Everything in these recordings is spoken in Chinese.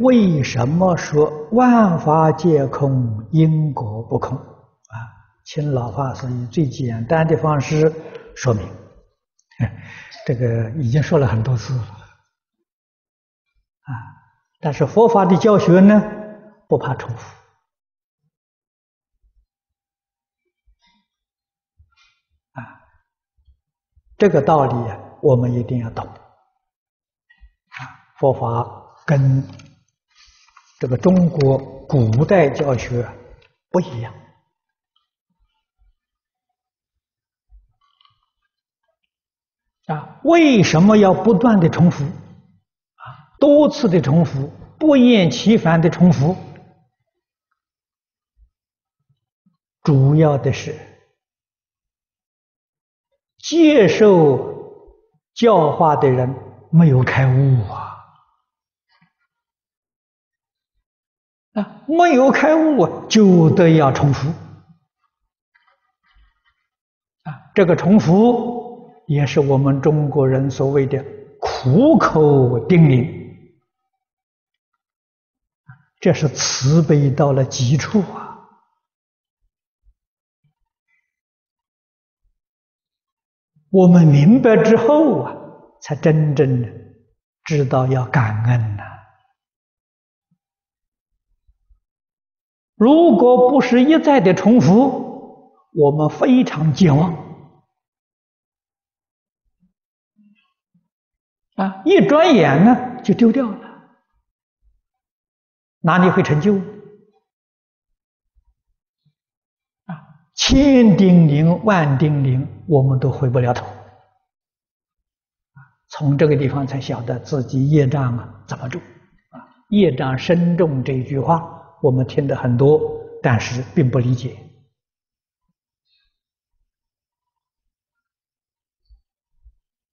为什么说万法皆空，因果不空？啊，请老法师以最简单的方式说明。这个已经说了很多次了，啊，但是佛法的教学呢，不怕重复，啊，这个道理啊，我们一定要懂。佛法跟这个中国古代教学不一样。啊，为什么要不断的重复？啊，多次的重复，不厌其烦的重复，主要的是接受教化的人没有开悟啊，啊，没有开悟啊，就得要重复，啊，这个重复。也是我们中国人所谓的苦口叮咛，这是慈悲到了极处啊！我们明白之后啊，才真正的知道要感恩呐。如果不是一再的重复，我们非常健忘。啊！一转眼呢，就丢掉了，哪里会成就？啊，千叮咛万叮咛，我们都回不了头。从这个地方才晓得自己业障啊怎么重。啊，业障深重这句话，我们听得很多，但是并不理解。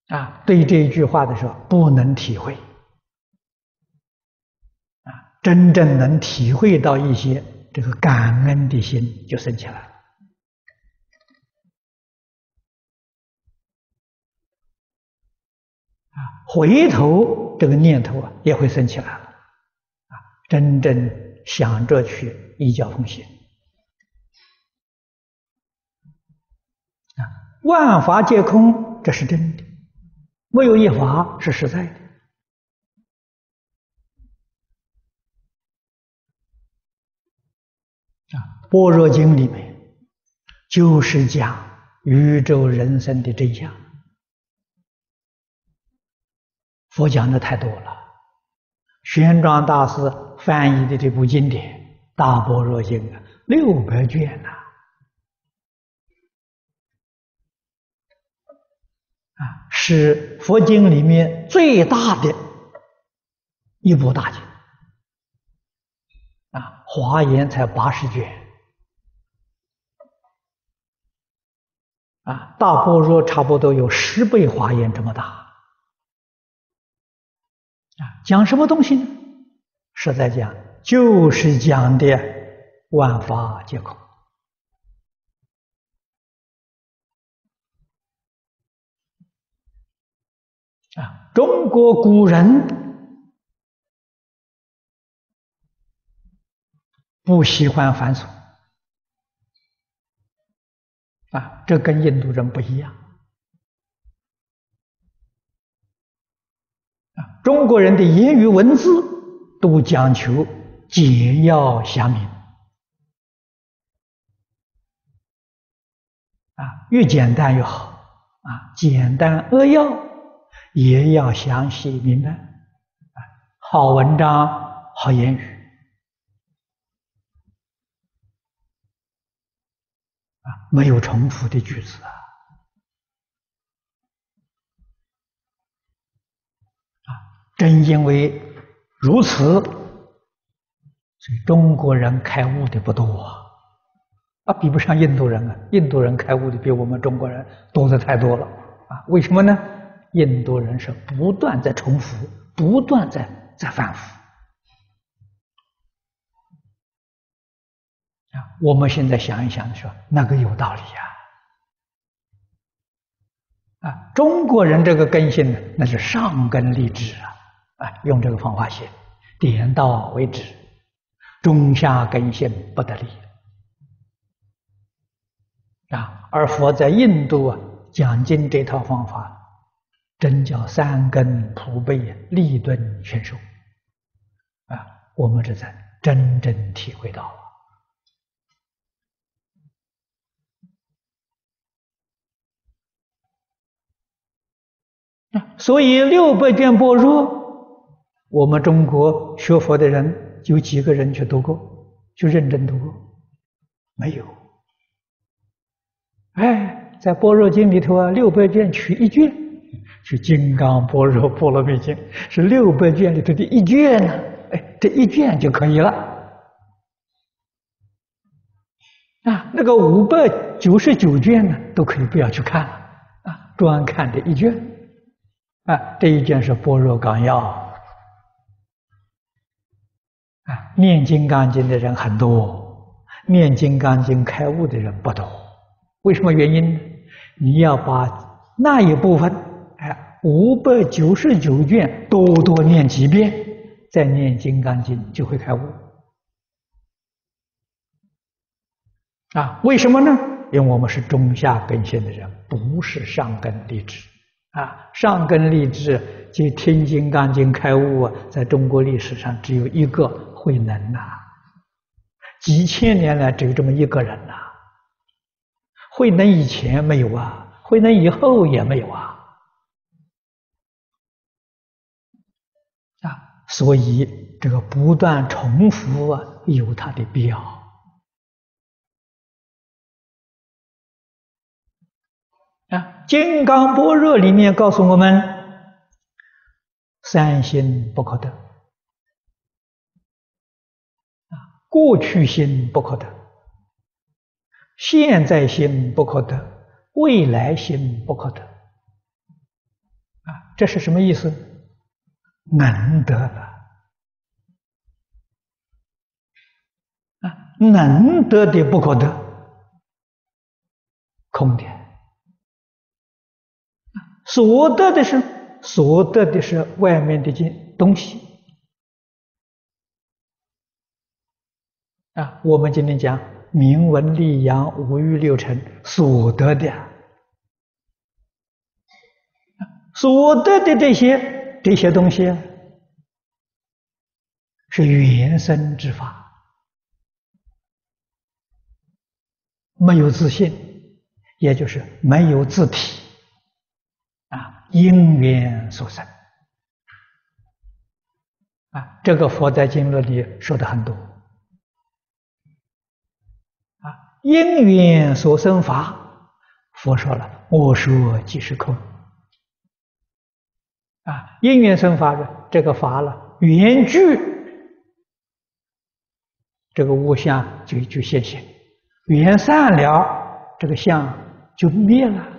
啊，对这一句话的时候不能体会，啊，真正能体会到一些这个感恩的心就升起来了，啊，回头这个念头啊也会升起来了，啊，真正想着去依教奉行，啊，万法皆空，这是真的。没有一法是实在的啊，《般若经》里面就是讲宇宙人生的真相。佛讲的太多了，玄奘大师翻译的这部经典《大般若经》啊，六百卷呐。啊，是佛经里面最大的一部大经啊，华严才八十卷啊，大般若差不多有十倍华严这么大啊，讲什么东西呢？实在讲，就是讲的万法皆空。啊，中国古人不喜欢繁琐啊，这跟印度人不一样啊。中国人的言语文字都讲求简要详明啊，越简单越好啊，简单扼要。也要详细明白，啊，好文章，好言语，啊，没有重复的句子啊，啊，正因为如此，所以中国人开悟的不多啊，啊，比不上印度人啊，印度人开悟的比我们中国人多的太多了，啊，为什么呢？印度人是不断在重复，不断在在反复啊！我们现在想一想说，那个有道理呀！啊，中国人这个根性呢，那是上根利智啊！啊，用这个方法写，点到为止，中下根性不得力啊！而佛在印度啊讲经这套方法，真叫三根普被，利钝全收啊！我们这才真正体会到了。所以六百卷般若，我们中国学佛的人有几个人去读过？去认真读过？没有。哎，在般若经里头啊，六百卷取一卷，是《金刚般若波罗蜜经》，是六百卷里头的一卷呢。哎，这一卷就可以了。啊，那个五百九十九卷呢，都可以不要去看了啊，专看这一卷。啊，这一卷是《般若纲要》啊，念《金刚经》的人很多，念《金刚经》开悟的人不多。为什么原因呢？你要把那一部分，哎，五百九十九卷多多念几遍，再念《金刚经》就会开悟。啊，为什么呢？因为我们是中下根性的人，不是上根利智。啊，上根利智就听《金刚经》开悟，在中国历史上只有一个慧能呐，几千年来只有这么一个人呐。慧能以前没有啊，慧能以后也没有啊。啊，所以这个不断重复啊，有它的必要。啊，《金刚般若》里面告诉我们：三心不可得，啊，过去心不可得，现在心不可得，未来心不可得。啊，这是什么意思？能得了，啊，能得的不可得，空的。所得的是所得的是外面的件东西啊，我们今天讲名闻利养五欲六尘所得的，所得的这些这些东西是原生之法，没有自信，也就是没有自体。因缘所生。啊，这个佛在经论里说的很多。啊，因缘所生法，佛说了，我说即是空。啊，因缘生法的这个法了，缘聚这个物象就就现行，缘散了，这个相就灭了。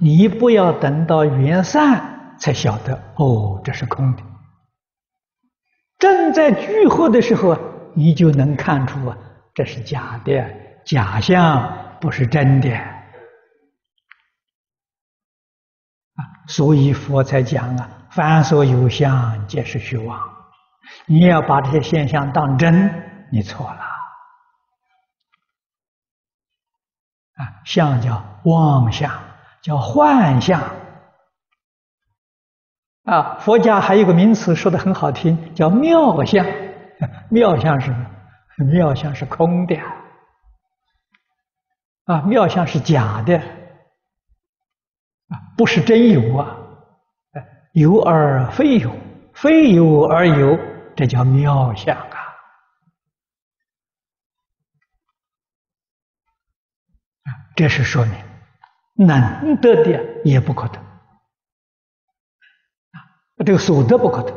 你不要等到缘散才晓得哦，这是空的。正在聚合的时候，你就能看出啊，这是假的，假象不是真的。啊，所以佛才讲啊，凡所有相，皆是虚妄。你要把这些现象当真，你错了。啊，相叫妄相。叫幻象啊！佛家还有个名词说的很好听，叫妙相。妙相是什么？妙相是空的啊！妙相是假的啊，不是真有啊！有而非有，非有而有，这叫妙相！啊，这是说明。能得的也不可得啊，这个所得不可得，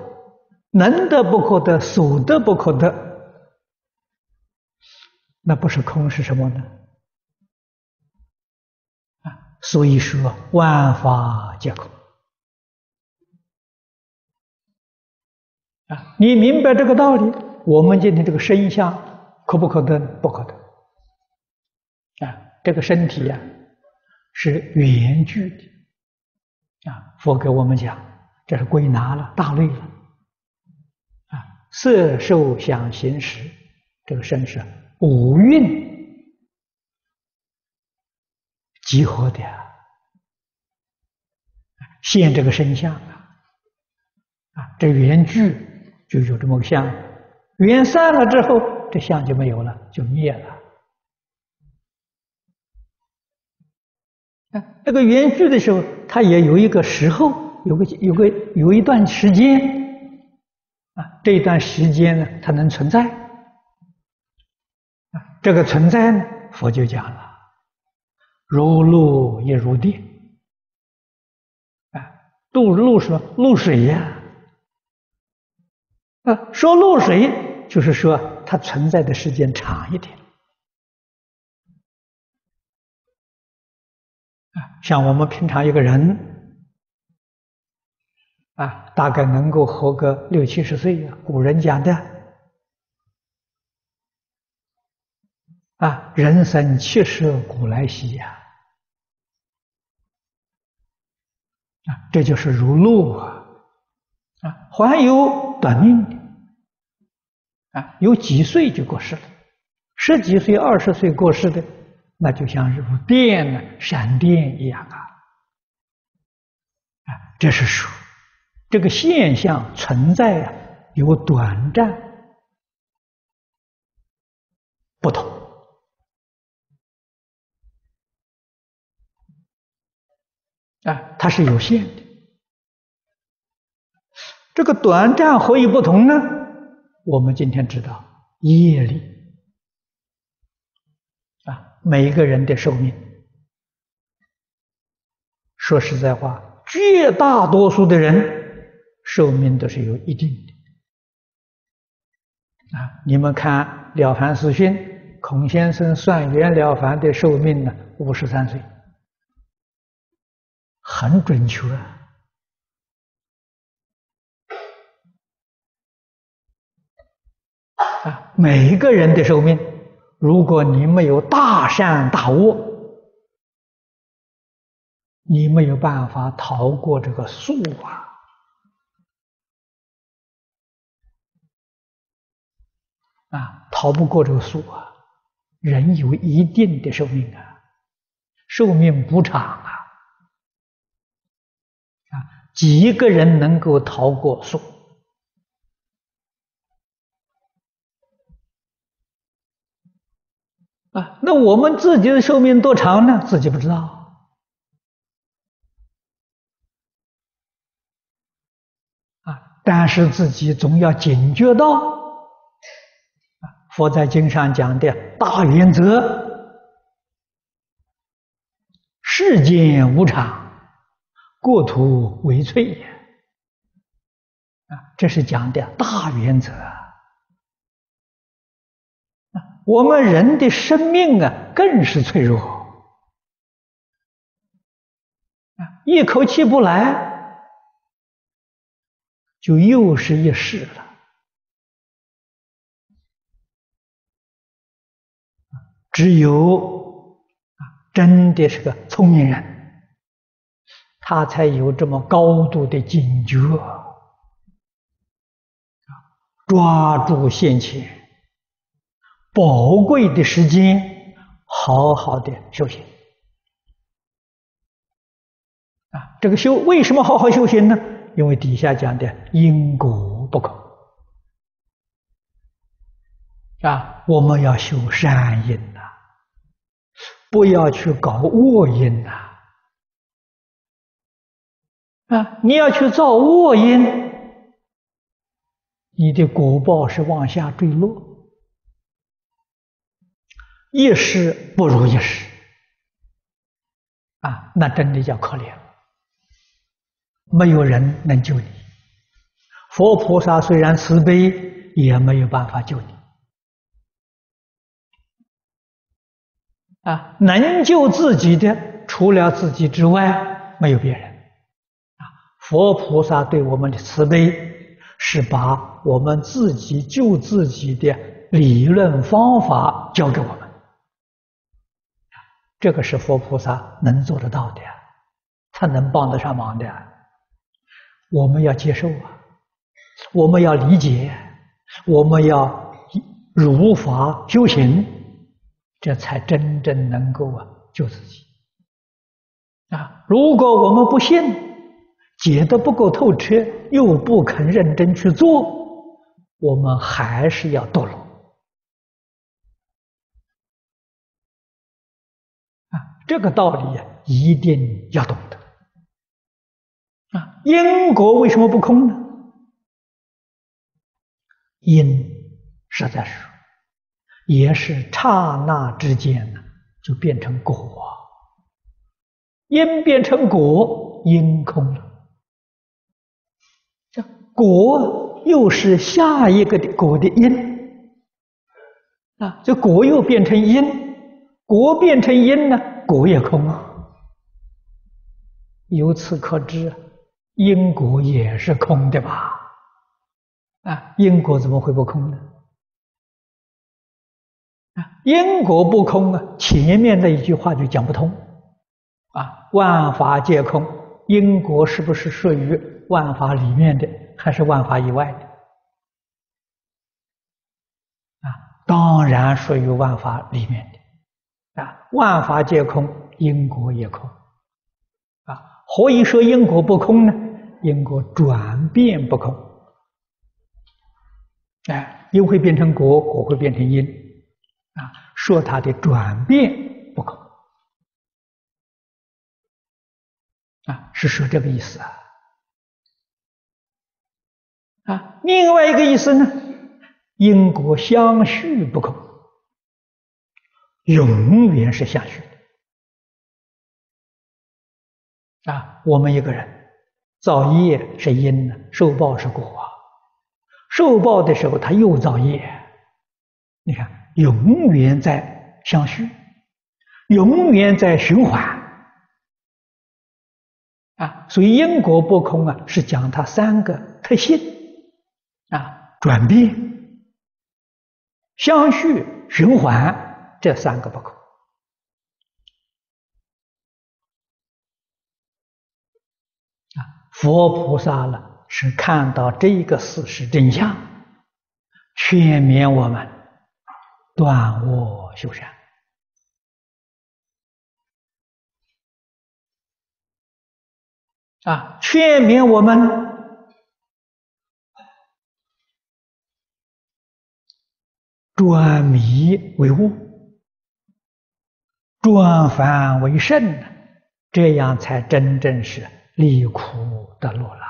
能得不可得，所得不可得，那不是空是什么呢？啊，所以说万法皆空啊！你明白这个道理，我们今天这个身相可不可得？不可得啊！这个身体呀。是缘具的啊！佛给我们讲，这是归纳了大类了啊，色受想行识，这个身是五蕴集合的，现这个身相啊，啊，这缘聚就有这么个相，缘散了之后，这相就没有了，就灭了。啊，那个缘聚的时候，它也有一个时候。有个有个有一段时间啊，这一段时间呢，它能存在啊。这个存在呢，佛就讲了，如露亦如电啊。露露什么？露水呀啊。说露水，就是说它存在的时间长一点啊。像我们平常一个人。啊，大概能够活个六七十岁，古人讲的，啊，人生七十古来稀呀，啊，这就是如露啊，啊，还有短命的，啊，有几岁就过世了，十几岁、二十岁过世的，那就像是电呢，闪电一样啊，啊，这是说。这个现象存在啊，有短暂不同啊，它是有限的。这个短暂何以不同呢？我们今天知道业力啊，每一个人的寿命，说实在话，绝大多数的人。寿命都是有一定的啊！你们看《了凡四训》，孔先生算袁了凡的寿命呢，五十三岁，很准确啊！啊，每一个人的寿命，如果你没有大善大恶，你没有办法逃过这个数啊！啊，逃不过这个数啊！人有一定的寿命啊，寿命不长啊，啊，几个人能够逃过数？啊，那我们自己的寿命多长呢？自己不知道啊，但是自己总要警觉到。佛在经上讲的大原则：世间无常，国土为脆。啊，这是讲的大原则啊。我们人的生命啊，更是脆弱。一口气不来，就又是一世了。只有啊，真的是个聪明人，他才有这么高度的警觉，抓住现前宝贵的时间，好好的修行。啊，这个修为什么好好修行呢？因为底下讲的因果不空啊，我们要修善因呐。不要去搞恶因呐！啊，你要去造恶因，你的果报是往下坠落，一世不如一世，啊，那真的叫可怜，没有人能救你。佛菩萨虽然慈悲，也没有办法救你。啊，能救自己的，除了自己之外，没有别人。啊，佛菩萨对我们的慈悲，是把我们自己救自己的理论方法教给我们。这个是佛菩萨能做得到的，他能帮得上忙的。我们要接受啊，我们要理解，我们要如法修行，这才真正能够啊救自己啊！如果我们不信，解得不够透彻，又不肯认真去做，我们还是要堕落这个道理啊，一定要懂得。啊，因果为什么不空呢？因实在是也是刹那之间呢，就变成果，因变成果，因空了。这果又是下一个的果的因啊，这果又变成因，果变成因呢，果也空啊。由此可知。因果也是空的吧？啊，因果怎么会不空呢？啊，因果不空啊，前面那一句话就讲不通。啊，万法皆空，因果是不是属于万法里面的，还是万法以外的？啊，当然属于万法里面。万法皆空，因果也空。啊，何以说因果不空呢？因果转变不空，哎，因会变成果，果会变成因，啊，说它的转变不空，啊，是说这个意思啊，啊，另外一个意思呢，因果相续不空，永远是相续的，啊，我们一个人。造业是因呢，受报是果啊。受报的时候，他又造业，你看，永远在相续，永远在循环啊。所以因果不空啊，是讲它三个特性啊：转变、相续、循环这三个不可。啊。佛菩萨呢，是看到这个事实真相，劝勉我们断恶修善啊，劝勉我们转迷为悟，转凡为圣，这样才真正是离苦得乐了！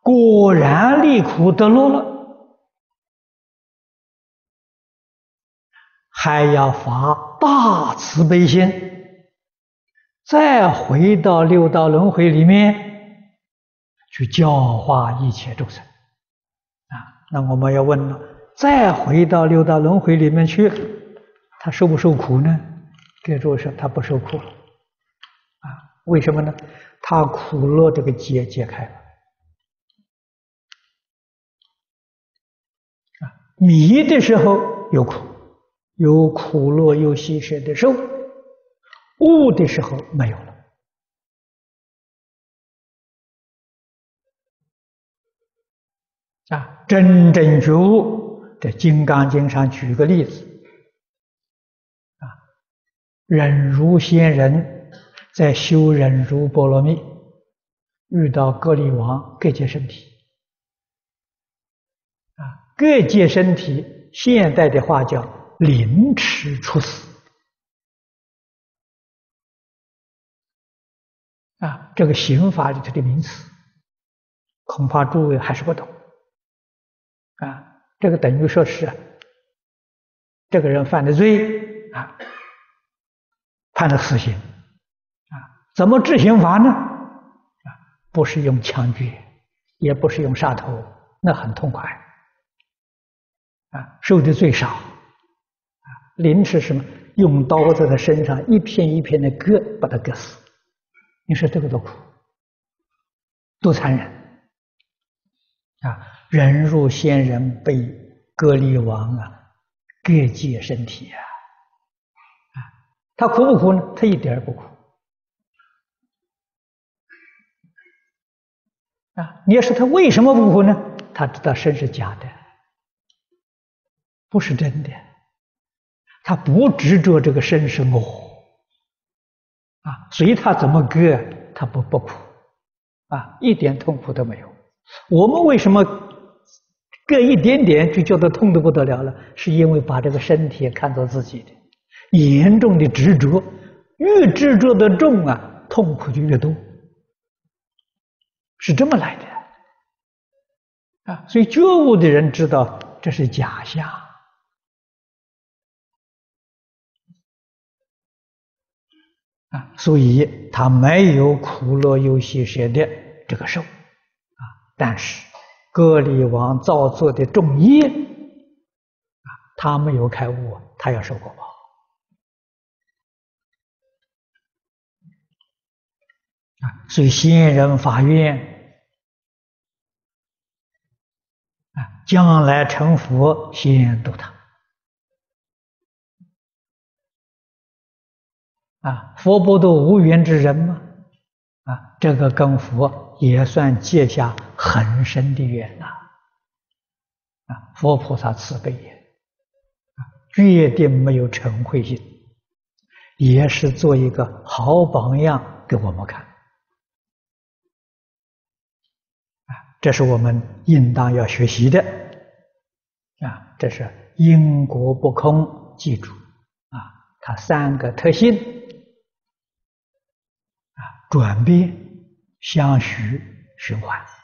果然离苦得乐了，还要发大慈悲心，再回到六道轮回里面去教化一切众生！那我们要问了，再回到六道轮回里面去？他受不受苦呢？这诸位说他不受苦了，啊，为什么呢？他苦乐这个结解开了，啊，迷的时候有苦，有苦乐有喜舍的受；悟的时候没有啊，真正觉悟，在《金刚经》上举个例子。啊忍辱仙人，在修忍辱波罗蜜，遇到舍利王各界身体，啊，各界身体，现代的话叫凌迟处死，啊，这个刑法里头的名词，恐怕诸位还是不懂，这个等于说是，这个人犯的罪，啊。判了死刑，啊，怎么执行法呢？啊，不是用枪决，也不是用杀头，那很痛快，啊，受的最少，啊，凌迟什么？用刀在他身上一片一片的割，把他割死。你说这个多苦，多残忍，啊，忍辱仙人被割离王啊割界身体啊。他苦不苦呢？他一点儿不苦。啊，你要说他为什么不苦呢？他知道身是假的，不是真的。他不执着这个生是我，啊，随他怎么割，他不不苦，啊，一点痛苦都没有。我们为什么割一点点就觉得痛得不得了了？是因为把这个身体看作自己的，严重的执着，越执着的重啊，痛苦就越多。是这么来的啊！所以觉悟的人知道这是假象啊，所以他没有苦乐游戏舍的这个受啊。但是歌利王造作的重业啊，他没有开悟，他要受果报啊。所以先人发愿。将来成佛，先度他。啊，佛不度无缘之人吗？啊，这个跟佛也算结下很深的缘呐。啊，佛菩萨慈悲也，啊，决定没有嗔恚心，也是做一个好榜样给我们看。啊这是我们应当要学习的啊！这是因果不空，记住啊！它三个特性啊：转变、相续、循环。